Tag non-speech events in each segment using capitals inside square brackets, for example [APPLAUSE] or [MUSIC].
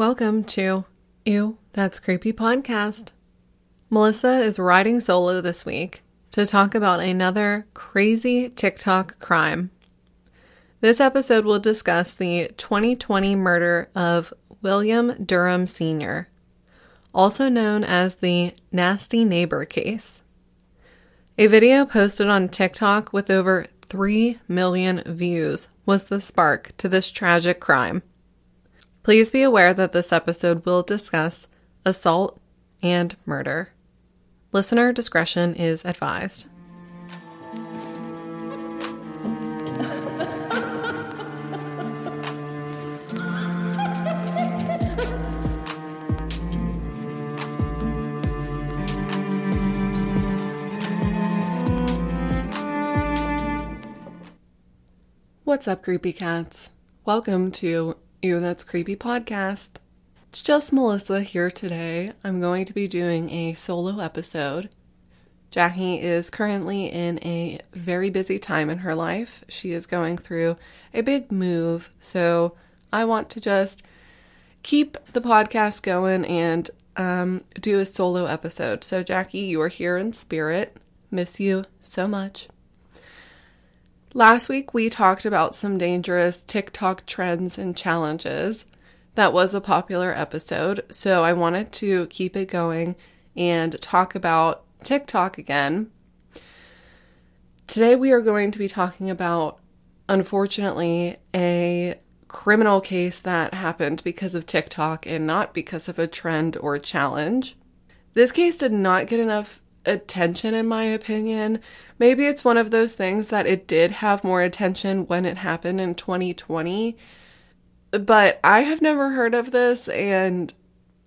Welcome to Eww, That's Creepy podcast. Melissa is riding solo this week to talk about another crazy TikTok crime. This episode will discuss the 2020 murder of William Durham Sr., also known as the Nasty Neighbor case. A video posted on TikTok with over 3 million views was the spark to this tragic crime. Please be aware that this episode will discuss assault and murder. Listener discretion is advised. What's up, creepy cats? Welcome to Eww, That's Creepy podcast. It's just Melissa here today. I'm going to be doing a solo episode. Jackie is currently in a very busy time in her life. She is going through a big move, so I want to just keep the podcast going and um, do a solo episode. So, Jackie, you are here in spirit. Miss you so much. Last week, we talked about some dangerous TikTok trends and challenges. That was a popular episode, so I wanted to keep it going and talk about TikTok again. Today, we are going to be talking about, unfortunately, a criminal case that happened because of TikTok and not because of a trend or challenge. This case did not get enough attention, in my opinion. Maybe it's one of those things that it did have more attention when it happened in 2020. But I have never heard of this, and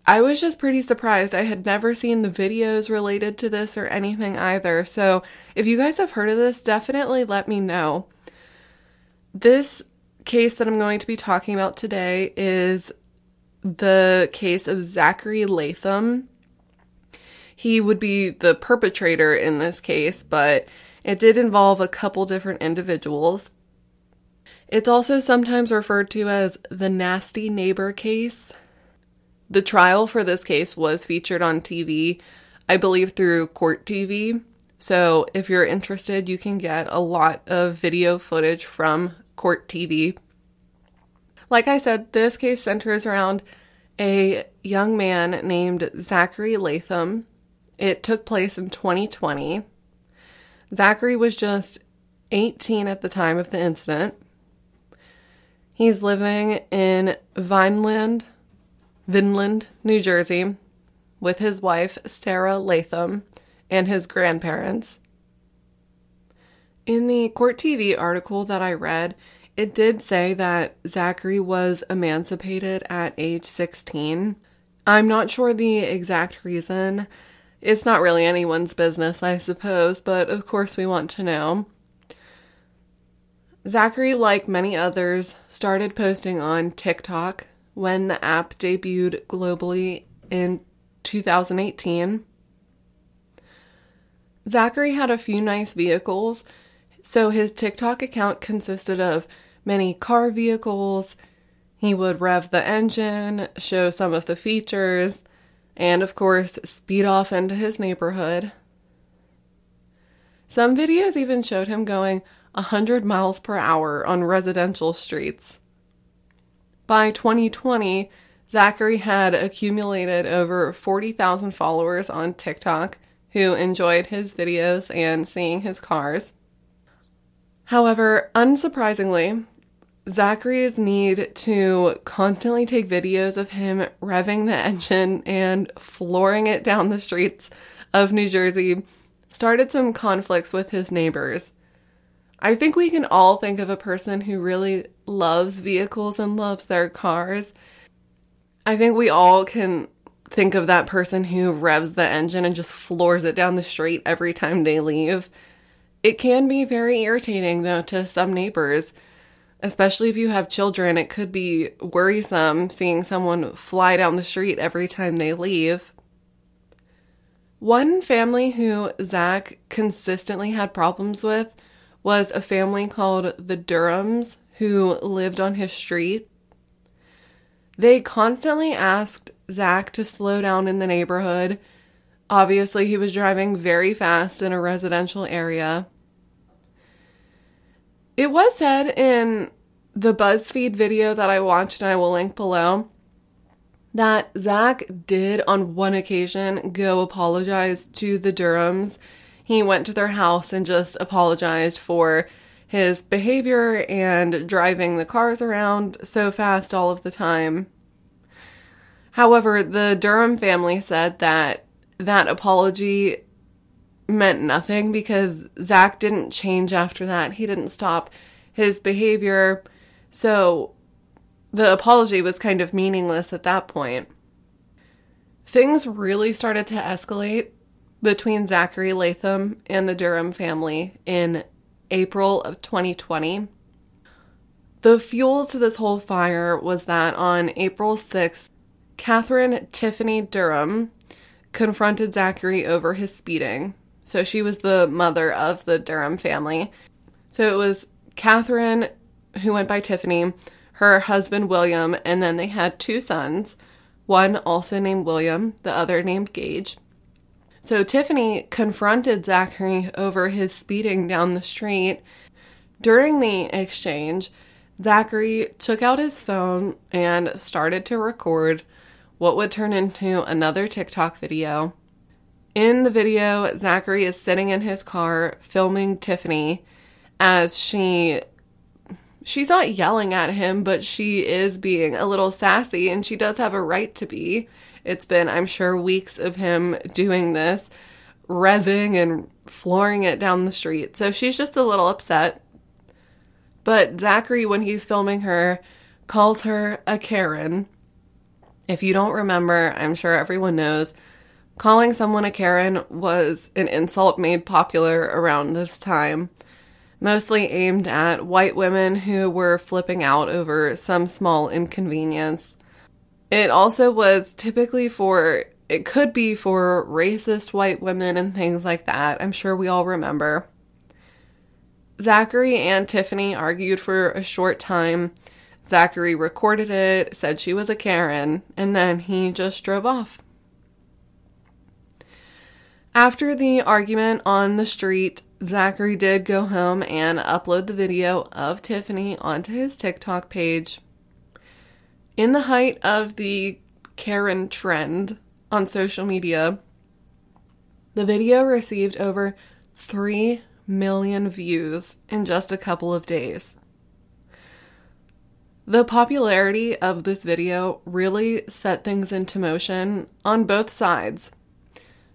I was just pretty surprised. I had never seen the videos related to this or anything either. So if you guys have heard of this, definitely let me know. This case that I'm going to be talking about today is the case of Zachary Latham he would be the perpetrator in this case, but it did involve a couple different individuals. It's also sometimes referred to as the nasty neighbor case. The trial for this case was featured on TV, I believe through Court TV. So if you're interested, you can get a lot of video footage from Court TV. Like I said, this case centers around a young man named Zachary Latham it took place in 2020. Zachary was just 18 at the time of the incident. He's living in Vineland, Vineland, New Jersey, with his wife, Sarah Latham, and his grandparents. In the Court TV article that I read, it did say that Zachary was emancipated at age 16. I'm not sure the exact reason. It's not really anyone's business, I suppose, but of course we want to know. Zachary, like many others, started posting on TikTok when the app debuted globally in 2018. Zachary had a few nice vehicles, so his TikTok account consisted of many car vehicles. He would rev the engine, show some of the features, and of course, speed off into his neighborhood. Some videos even showed him going 100 miles per hour on residential streets. By 2020, Zachary had accumulated over 40,000 followers on TikTok who enjoyed his videos and seeing his cars. However, unsurprisingly, Zachary's need to constantly take videos of him revving the engine and flooring it down the streets of New Jersey started some conflicts with his neighbors. I think we can all think of a person who really loves vehicles and loves their cars. I think we all can think of that person who revs the engine and just floors it down the street every time they leave. It can be very irritating, though, to some neighbors especially if you have children, it could be worrisome seeing someone fly down the street every time they leave. One family who Zach consistently had problems with was a family called the Durhams who lived on his street. They constantly asked Zach to slow down in the neighborhood. Obviously, he was driving very fast in a residential area. It was said in the BuzzFeed video that I watched, and I will link below, that Zach did on one occasion go apologize to the Durhams. He went to their house and just apologized for his behavior and driving the cars around so fast all of the time. However, the Durham family said that that apology meant nothing because Zach didn't change after that. He didn't stop his behavior. So the apology was kind of meaningless at that point. Things really started to escalate between Zachary Latham and the Durham family in April of 2020. The fuel to this whole fire was that on April 6th, Catherine Tiffany Durham confronted Zachary over his speeding. So she was the mother of the Durham family. So it was Catherine, who went by Tiffany, her husband William, and then they had two sons, one also named William, the other named Gage. So Tiffany confronted Zachary over his speeding down the street. During the exchange, Zachary took out his phone and started to record what would turn into another TikTok video. In the video, Zachary is sitting in his car filming Tiffany as she she's not yelling at him, but she is being a little sassy and she does have a right to be. It's been, I'm sure, weeks of him doing this, revving and flooring it down the street. So she's just a little upset. But Zachary, when he's filming her, calls her a Karen. If you don't remember, I'm sure everyone knows, calling someone a Karen was an insult made popular around this time mostly aimed at white women who were flipping out over some small inconvenience. It also was typically for, it could be for racist white women and things like that. I'm sure we all remember. Zachary and Tiffany argued for a short time. Zachary recorded it, said she was a Karen, and then he just drove off. After the argument on the street, Zachary did go home and upload the video of Tiffany onto his TikTok page. In the height of the Karen trend on social media, the video received over 3 million views in just a couple of days. The popularity of this video really set things into motion on both sides.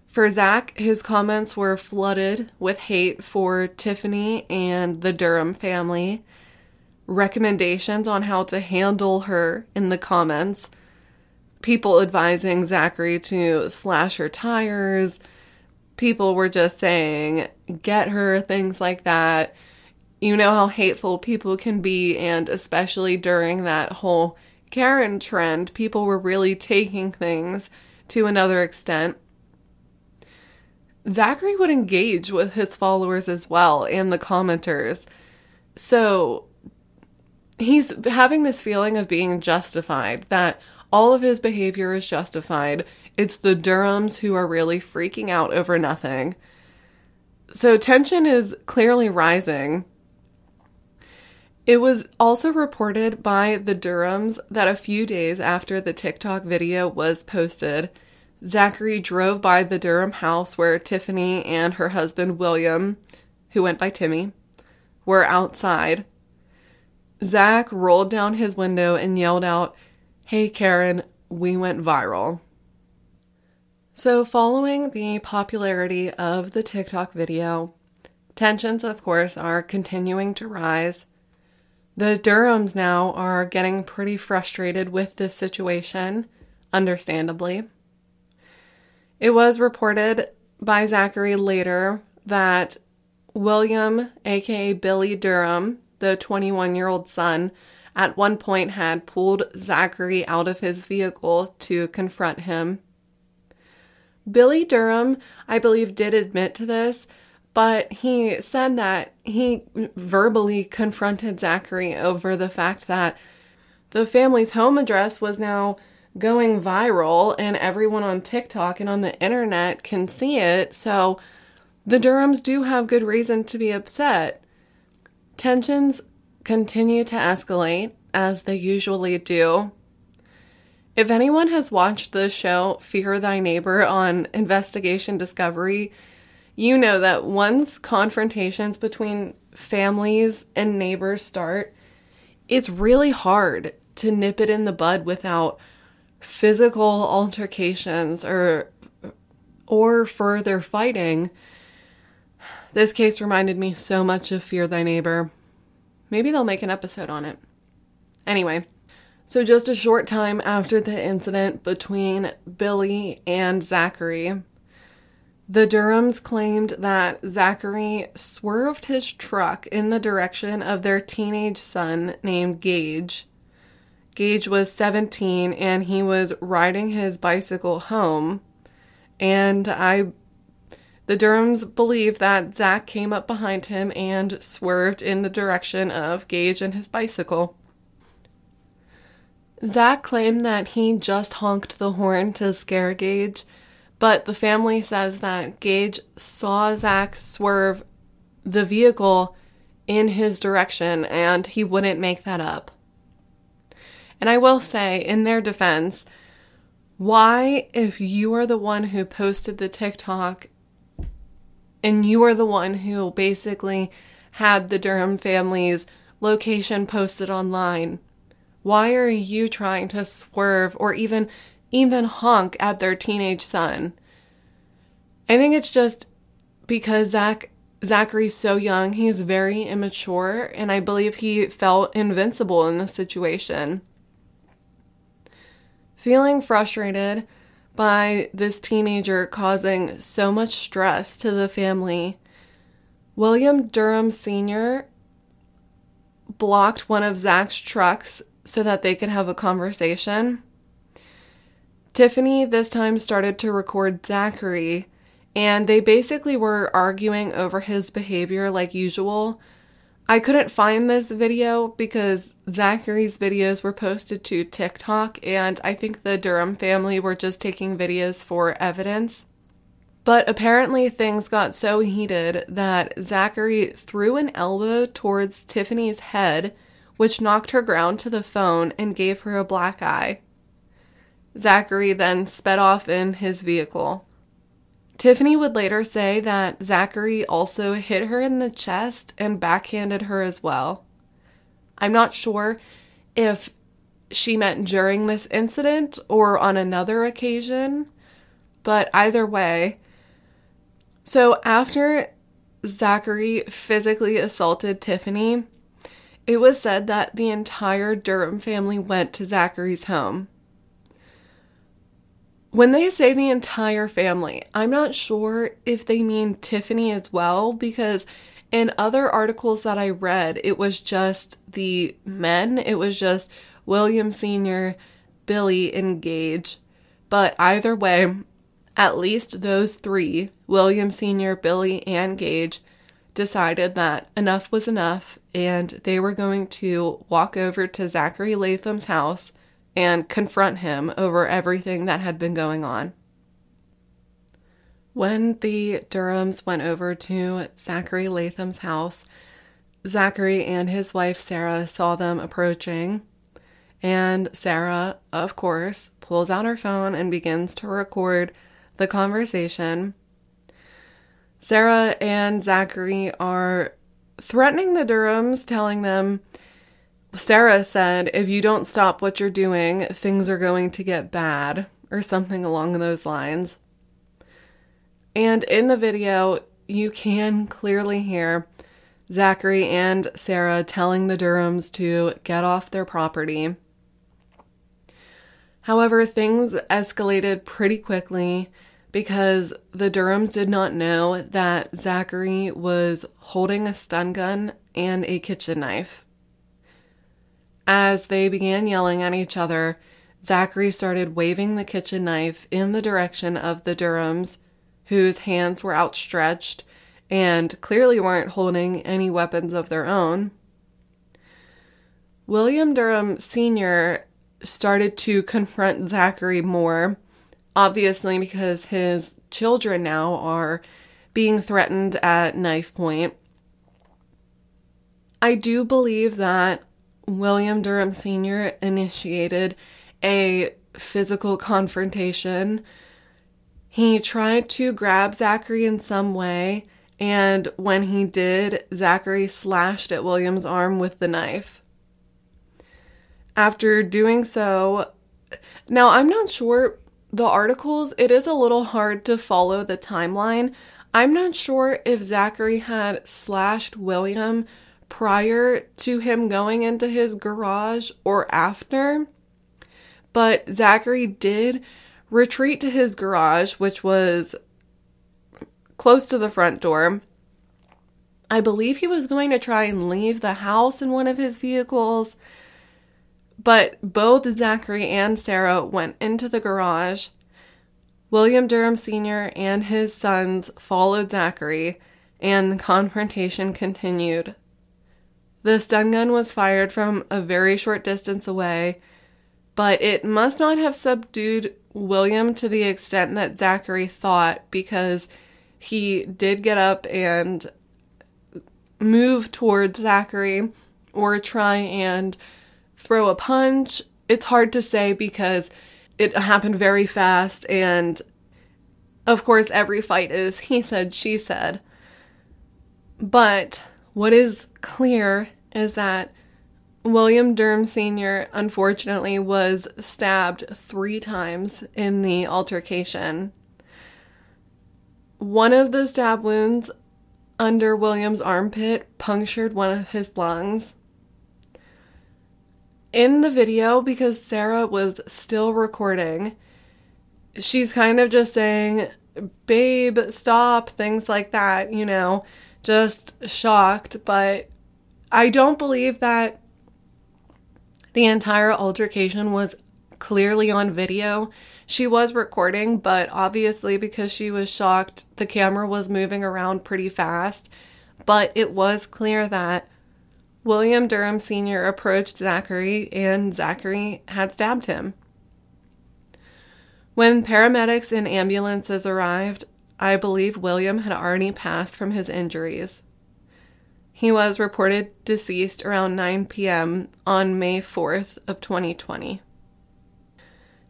For Zach, his comments were flooded with hate for Tiffany and the Durham family, recommendations on how to handle her in the comments, people advising Zachary to slash her tires, people were just saying, get her, things like that. You know how hateful people can be, and especially during that whole Karen trend, people were really taking things to another extent. Zachary would engage with his followers as well and the commenters. So he's having this feeling of being justified, that all of his behavior is justified. It's the Durhams who are really freaking out over nothing. So tension is clearly rising. It was also reported by the Durhams that a few days after the TikTok video was posted, Zachary drove by the Durham house where Tiffany and her husband William, who went by Timmy, were outside. Zach rolled down his window and yelled out, Hey Karen, we went viral. So, following the popularity of the TikTok video, tensions, of course, are continuing to rise. The Durhams now are getting pretty frustrated with this situation, understandably. It was reported by Zachary later that William, aka Billy Durham, the 21 year old son, at one point had pulled Zachary out of his vehicle to confront him. Billy Durham, I believe, did admit to this, but he said that he verbally confronted Zachary over the fact that the family's home address was now going viral, and everyone on TikTok and on the internet can see it. So the Durhams do have good reason to be upset. Tensions continue to escalate, as they usually do. If anyone has watched the show Fear Thy Neighbor on Investigation Discovery, you know that once confrontations between families and neighbors start, it's really hard to nip it in the bud without physical altercations or or further fighting. This case reminded me so much of Fear Thy Neighbor. Maybe they'll make an episode on it. Anyway, so just a short time after the incident between Billy and Zachary, the Durhams claimed that Zachary swerved his truck in the direction of their teenage son named Gage. Gage was 17 and he was riding his bicycle home. And I the Durhams believe that Zach came up behind him and swerved in the direction of Gage and his bicycle. Zach claimed that he just honked the horn to scare Gage, but the family says that Gage saw Zach swerve the vehicle in his direction and he wouldn't make that up. And I will say, in their defense, why, if you are the one who posted the TikTok and you are the one who basically had the Durham family's location posted online. Why are you trying to swerve or even even honk at their teenage son? I think it's just because Zach Zachary's so young, he's very immature, and I believe he felt invincible in this situation. Feeling frustrated, by this teenager causing so much stress to the family. William Durham Sr. blocked one of Zach's trucks so that they could have a conversation. Tiffany this time started to record Zachary, and they basically were arguing over his behavior like usual. I couldn't find this video because Zachary's videos were posted to TikTok, and I think the Durham family were just taking videos for evidence. But apparently, things got so heated that Zachary threw an elbow towards Tiffany's head, which knocked her ground to the phone and gave her a black eye. Zachary then sped off in his vehicle. Tiffany would later say that Zachary also hit her in the chest and backhanded her as well. I'm not sure if she meant during this incident or on another occasion, but either way. So after Zachary physically assaulted Tiffany, it was said that the entire Durham family went to Zachary's home. When they say the entire family, I'm not sure if they mean Tiffany as well because in other articles that I read, it was just the men. It was just William Sr., Billy, and Gage. But either way, at least those three, William Sr., Billy, and Gage, decided that enough was enough and they were going to walk over to Zachary Latham's house and confront him over everything that had been going on. When the Durhams went over to Zachary Latham's house, Zachary and his wife Sarah saw them approaching, and Sarah, of course, pulls out her phone and begins to record the conversation. Sarah and Zachary are threatening the Durhams, telling them Sarah said, if you don't stop what you're doing, things are going to get bad, or something along those lines. And in the video, you can clearly hear Zachary and Sarah telling the Durhams to get off their property. However, things escalated pretty quickly because the Durhams did not know that Zachary was holding a stun gun and a kitchen knife. As they began yelling at each other, Zachary started waving the kitchen knife in the direction of the Durhams, whose hands were outstretched and clearly weren't holding any weapons of their own. William Durham Sr. started to confront Zachary more, obviously, because his children now are being threatened at knife point. I do believe that William Durham Sr. initiated a physical confrontation. He tried to grab Zachary in some way, and when he did, Zachary slashed at William's arm with the knife. After doing so, now I'm not sure the articles, it is a little hard to follow the timeline. I'm not sure if Zachary had slashed William prior to him going into his garage or after. But Zachary did retreat to his garage, which was close to the front door. I believe he was going to try and leave the house in one of his vehicles, but both Zachary and Sarah went into the garage. William Durham Sr. and his sons followed Zachary, and the confrontation continued. The stun gun was fired from a very short distance away, but it must not have subdued William to the extent that Zachary thought because he did get up and move towards Zachary or try and throw a punch. It's hard to say because it happened very fast and of course every fight is he said she said. But what is clear is that William Durham Sr. unfortunately was stabbed three times in the altercation. One of the stab wounds under William's armpit punctured one of his lungs. In the video, because Sarah was still recording, she's kind of just saying, Babe, stop, things like that, you know, just shocked, but I don't believe that the entire altercation was clearly on video. She was recording, but obviously, because she was shocked, the camera was moving around pretty fast. But it was clear that William Durham Sr. approached Zachary and Zachary had stabbed him. When paramedics and ambulances arrived, I believe William had already passed from his injuries. He was reported deceased around 9 p.m. on May 4th of 2020.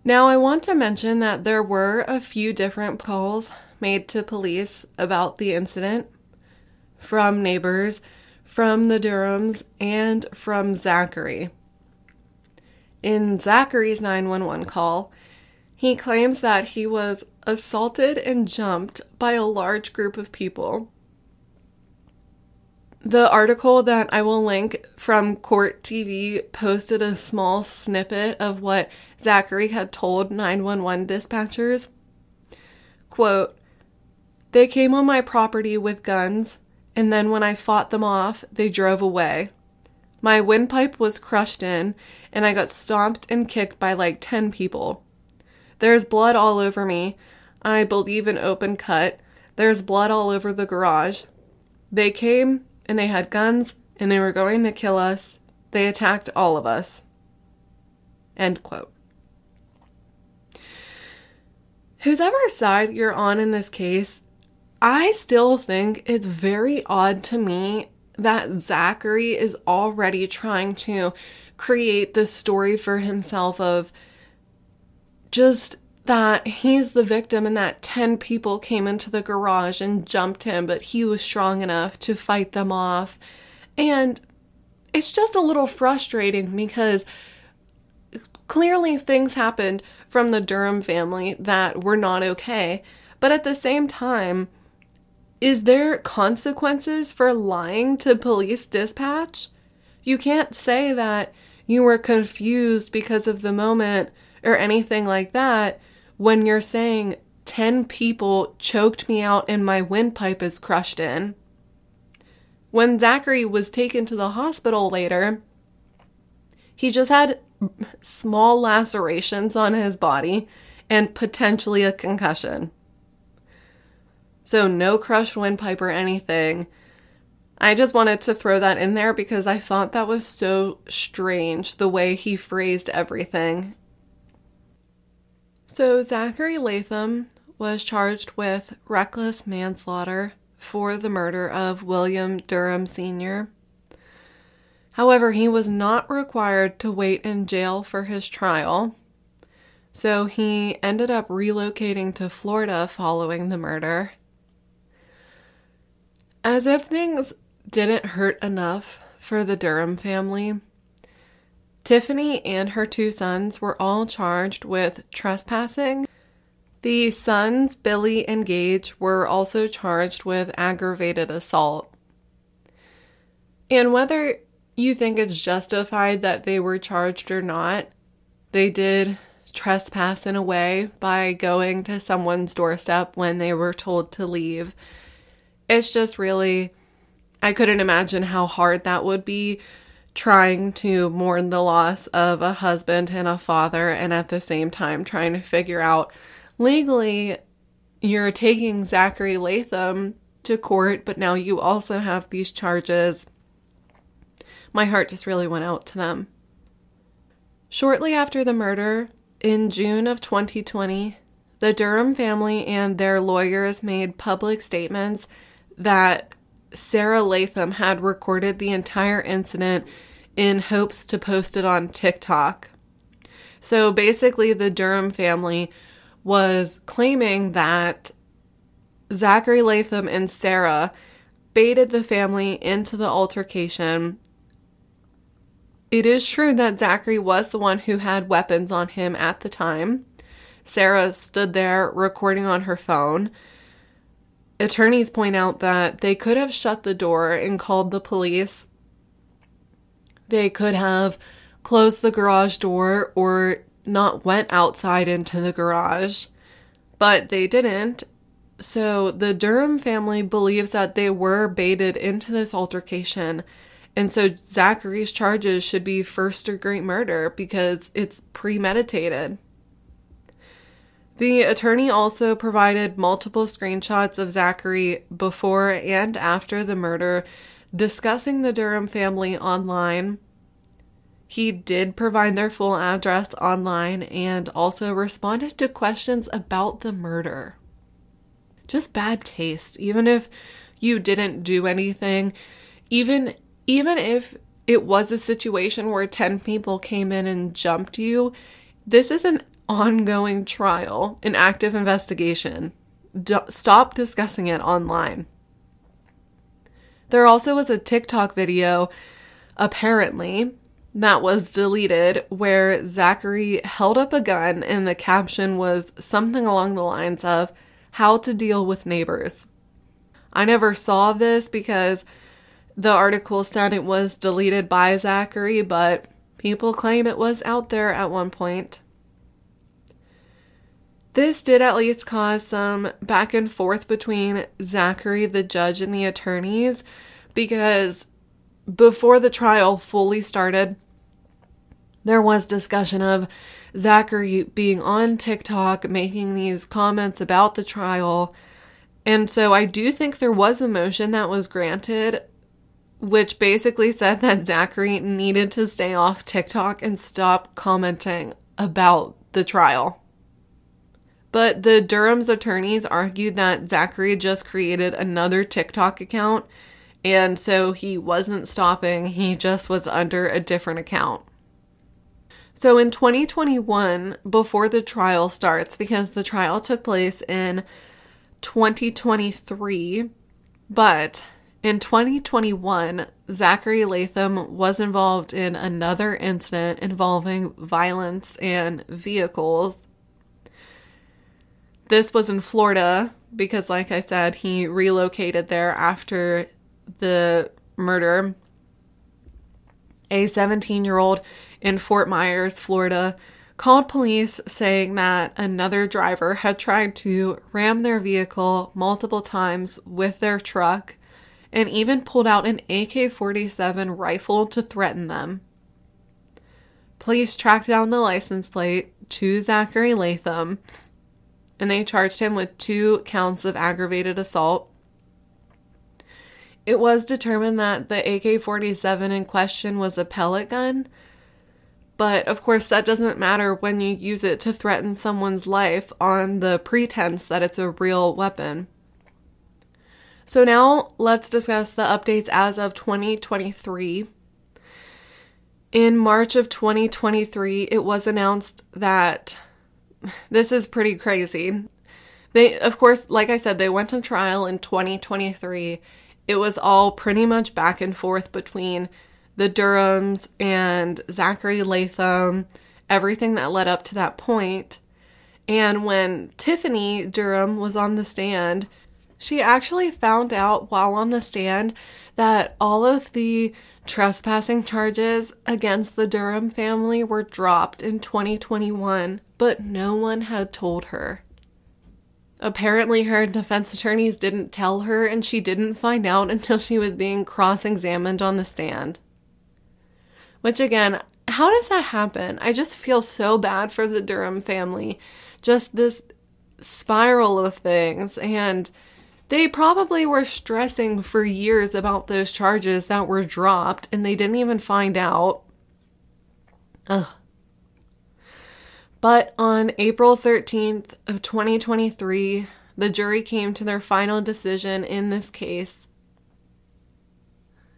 Now, I want to mention that there were a few different calls made to police about the incident from neighbors, from the Durhams, and from Zachary. In Zachary's 911 call, he claims that he was assaulted and jumped by a large group of people the article that I will link from Court TV posted a small snippet of what Zachary had told 911 dispatchers. Quote, They came on my property with guns, and then when I fought them off, they drove away. My windpipe was crushed in, and I got stomped and kicked by like 10 people. There's blood all over me. I believe an open cut. There's blood all over the garage. They came, and they had guns and they were going to kill us. They attacked all of us. End quote. Whosever side you're on in this case, I still think it's very odd to me that Zachary is already trying to create this story for himself of just that he's the victim and that 10 people came into the garage and jumped him, but he was strong enough to fight them off. And it's just a little frustrating because clearly things happened from the Durham family that were not okay. But at the same time, is there consequences for lying to police dispatch? You can't say that you were confused because of the moment or anything like that when you're saying 10 people choked me out and my windpipe is crushed in. When Zachary was taken to the hospital later, he just had small lacerations on his body and potentially a concussion. So, no crushed windpipe or anything. I just wanted to throw that in there because I thought that was so strange the way he phrased everything. So, Zachary Latham was charged with reckless manslaughter for the murder of William Durham Sr. However, he was not required to wait in jail for his trial, so he ended up relocating to Florida following the murder. As if things didn't hurt enough for the Durham family, Tiffany and her two sons were all charged with trespassing. The sons, Billy and Gage, were also charged with aggravated assault. And whether you think it's justified that they were charged or not, they did trespass in a way by going to someone's doorstep when they were told to leave. It's just really, I couldn't imagine how hard that would be trying to mourn the loss of a husband and a father, and at the same time trying to figure out legally you're taking Zachary Latham to court, but now you also have these charges. My heart just really went out to them. Shortly after the murder, in June of 2020, the Durham family and their lawyers made public statements that Sarah Latham had recorded the entire incident in hopes to post it on TikTok. So basically, the Durham family was claiming that Zachary Latham and Sarah baited the family into the altercation. It is true that Zachary was the one who had weapons on him at the time. Sarah stood there recording on her phone. Attorneys point out that they could have shut the door and called the police. They could have closed the garage door or not went outside into the garage, but they didn't. So the Durham family believes that they were baited into this altercation. And so Zachary's charges should be first degree murder because it's premeditated. The attorney also provided multiple screenshots of Zachary before and after the murder, discussing the Durham family online. He did provide their full address online and also responded to questions about the murder. Just bad taste, even if you didn't do anything, even even if it was a situation where 10 people came in and jumped you, this is an ongoing trial, an active investigation. D- stop discussing it online. There also was a TikTok video, apparently, that was deleted where Zachary held up a gun and the caption was something along the lines of, How to Deal with Neighbors. I never saw this because the article said it was deleted by Zachary, but people claim it was out there at one point. This did at least cause some back and forth between Zachary, the judge, and the attorneys because before the trial fully started, there was discussion of Zachary being on TikTok making these comments about the trial. And so I do think there was a motion that was granted, which basically said that Zachary needed to stay off TikTok and stop commenting about the trial. But the Durham's attorneys argued that Zachary just created another TikTok account, and so he wasn't stopping, he just was under a different account. So in 2021, before the trial starts, because the trial took place in 2023, but in 2021, Zachary Latham was involved in another incident involving violence and vehicles this was in Florida because, like I said, he relocated there after the murder. A 17 year old in Fort Myers, Florida, called police saying that another driver had tried to ram their vehicle multiple times with their truck and even pulled out an AK 47 rifle to threaten them. Police tracked down the license plate to Zachary Latham and they charged him with two counts of aggravated assault. It was determined that the AK 47 in question was a pellet gun, but of course, that doesn't matter when you use it to threaten someone's life on the pretense that it's a real weapon. So, now let's discuss the updates as of 2023. In March of 2023, it was announced that [LAUGHS] this is pretty crazy. They, of course, like I said, they went on trial in 2023. It was all pretty much back and forth between the Durhams and Zachary Latham, everything that led up to that point. And when Tiffany Durham was on the stand, she actually found out while on the stand that all of the trespassing charges against the Durham family were dropped in 2021, but no one had told her. Apparently, her defense attorneys didn't tell her, and she didn't find out until she was being cross examined on the stand. Which, again, how does that happen? I just feel so bad for the Durham family. Just this spiral of things. And they probably were stressing for years about those charges that were dropped, and they didn't even find out. Ugh. But on April 13th of 2023, the jury came to their final decision in this case.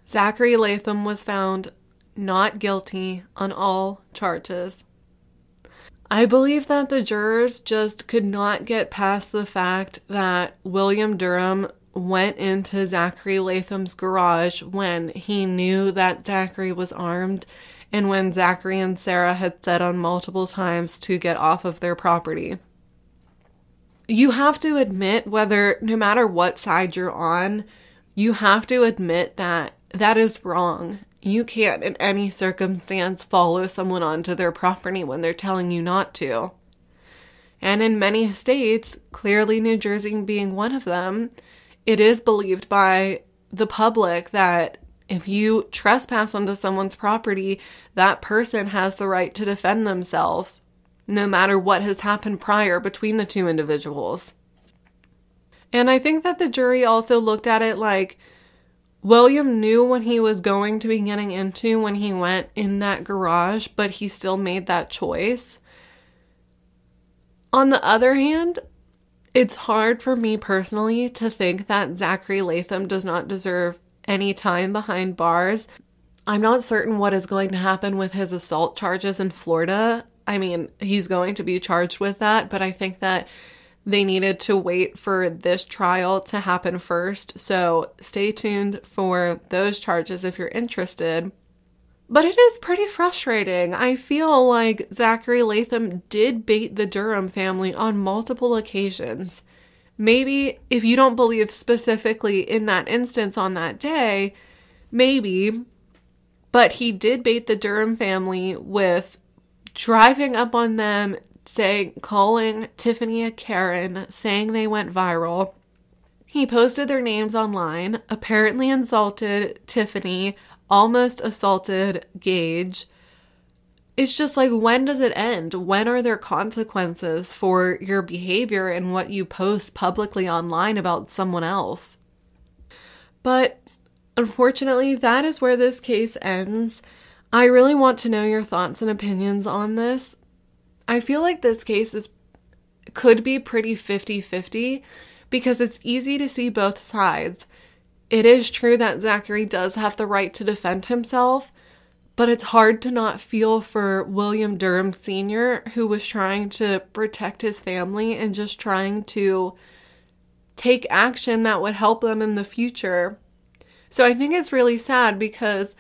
Zachary Latham was found not guilty on all charges. I believe that the jurors just could not get past the fact that William Durham went into Zachary Latham's garage when he knew that Zachary was armed and when Zachary and Sarah had said on multiple times to get off of their property. You have to admit, whether no matter what side you're on, you have to admit that that is wrong. You can't, in any circumstance, follow someone onto their property when they're telling you not to. And in many states, clearly New Jersey being one of them, it is believed by the public that if you trespass onto someone's property, that person has the right to defend themselves, no matter what has happened prior between the two individuals. And I think that the jury also looked at it like William knew what he was going to be getting into when he went in that garage, but he still made that choice. On the other hand, it's hard for me personally to think that Zachary Latham does not deserve any time behind bars. I'm not certain what is going to happen with his assault charges in Florida. I mean, he's going to be charged with that, but I think that they needed to wait for this trial to happen first. So stay tuned for those charges if you're interested. But it is pretty frustrating. I feel like Zachary Latham did bait the Durham family on multiple occasions. Maybe if you don't believe specifically in that instance on that day, maybe, but he did bait the Durham family with driving up on them, saying, calling Tiffany a Karen, saying they went viral. He posted their names online, apparently insulted Tiffany, almost assaulted Gage, it's just like, when does it end? When are there consequences for your behavior and what you post publicly online about someone else? But unfortunately, that is where this case ends. I really want to know your thoughts and opinions on this. I feel like this case is could be pretty 50-50 because it's easy to see both sides. It is true that Zachary does have the right to defend himself, but it's hard to not feel for William Durham Sr., who was trying to protect his family and just trying to take action that would help them in the future. So I think it's really sad because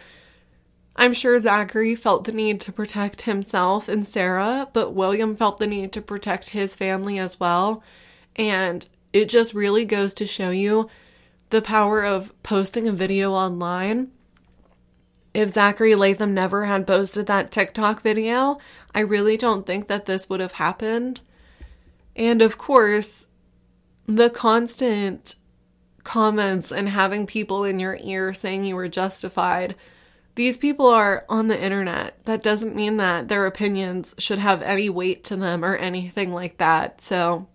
I'm sure Zachary felt the need to protect himself and Sarah, but William felt the need to protect his family as well. And it just really goes to show you the power of posting a video online if Zachary Latham never had posted that TikTok video, I really don't think that this would have happened. And of course, the constant comments and having people in your ear saying you were justified. These people are on the internet. That doesn't mean that their opinions should have any weight to them or anything like that. So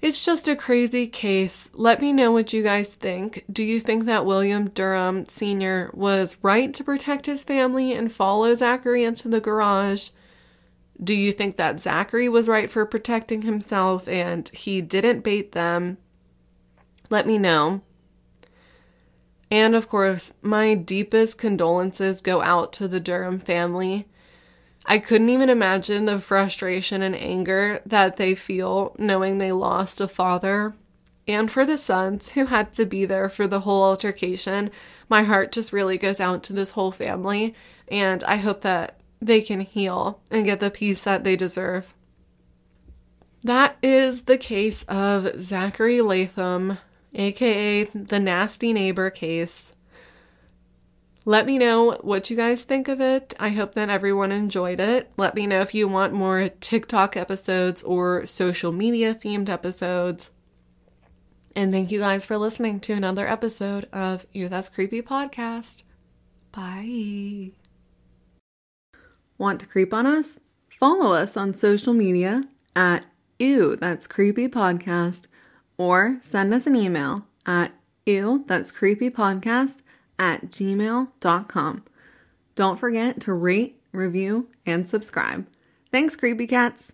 It's just a crazy case. Let me know what you guys think. Do you think that William Durham Sr. was right to protect his family and follow Zachary into the garage? Do you think that Zachary was right for protecting himself and he didn't bait them? Let me know. And of course, my deepest condolences go out to the Durham family. I couldn't even imagine the frustration and anger that they feel knowing they lost a father. And for the sons who had to be there for the whole altercation, my heart just really goes out to this whole family. And I hope that they can heal and get the peace that they deserve. That is the case of Zachary Latham, aka the nasty neighbor case. Let me know what you guys think of it. I hope that everyone enjoyed it. Let me know if you want more TikTok episodes or social media themed episodes. And thank you guys for listening to another episode of Eww That's Creepy podcast. Bye. Want to creep on us? Follow us on social media at Eww That's Creepy Podcast or send us an email at Eww That's Creepy Podcast at gmail.com. Don't forget to rate, review, and subscribe. Thanks, Creepy Cats.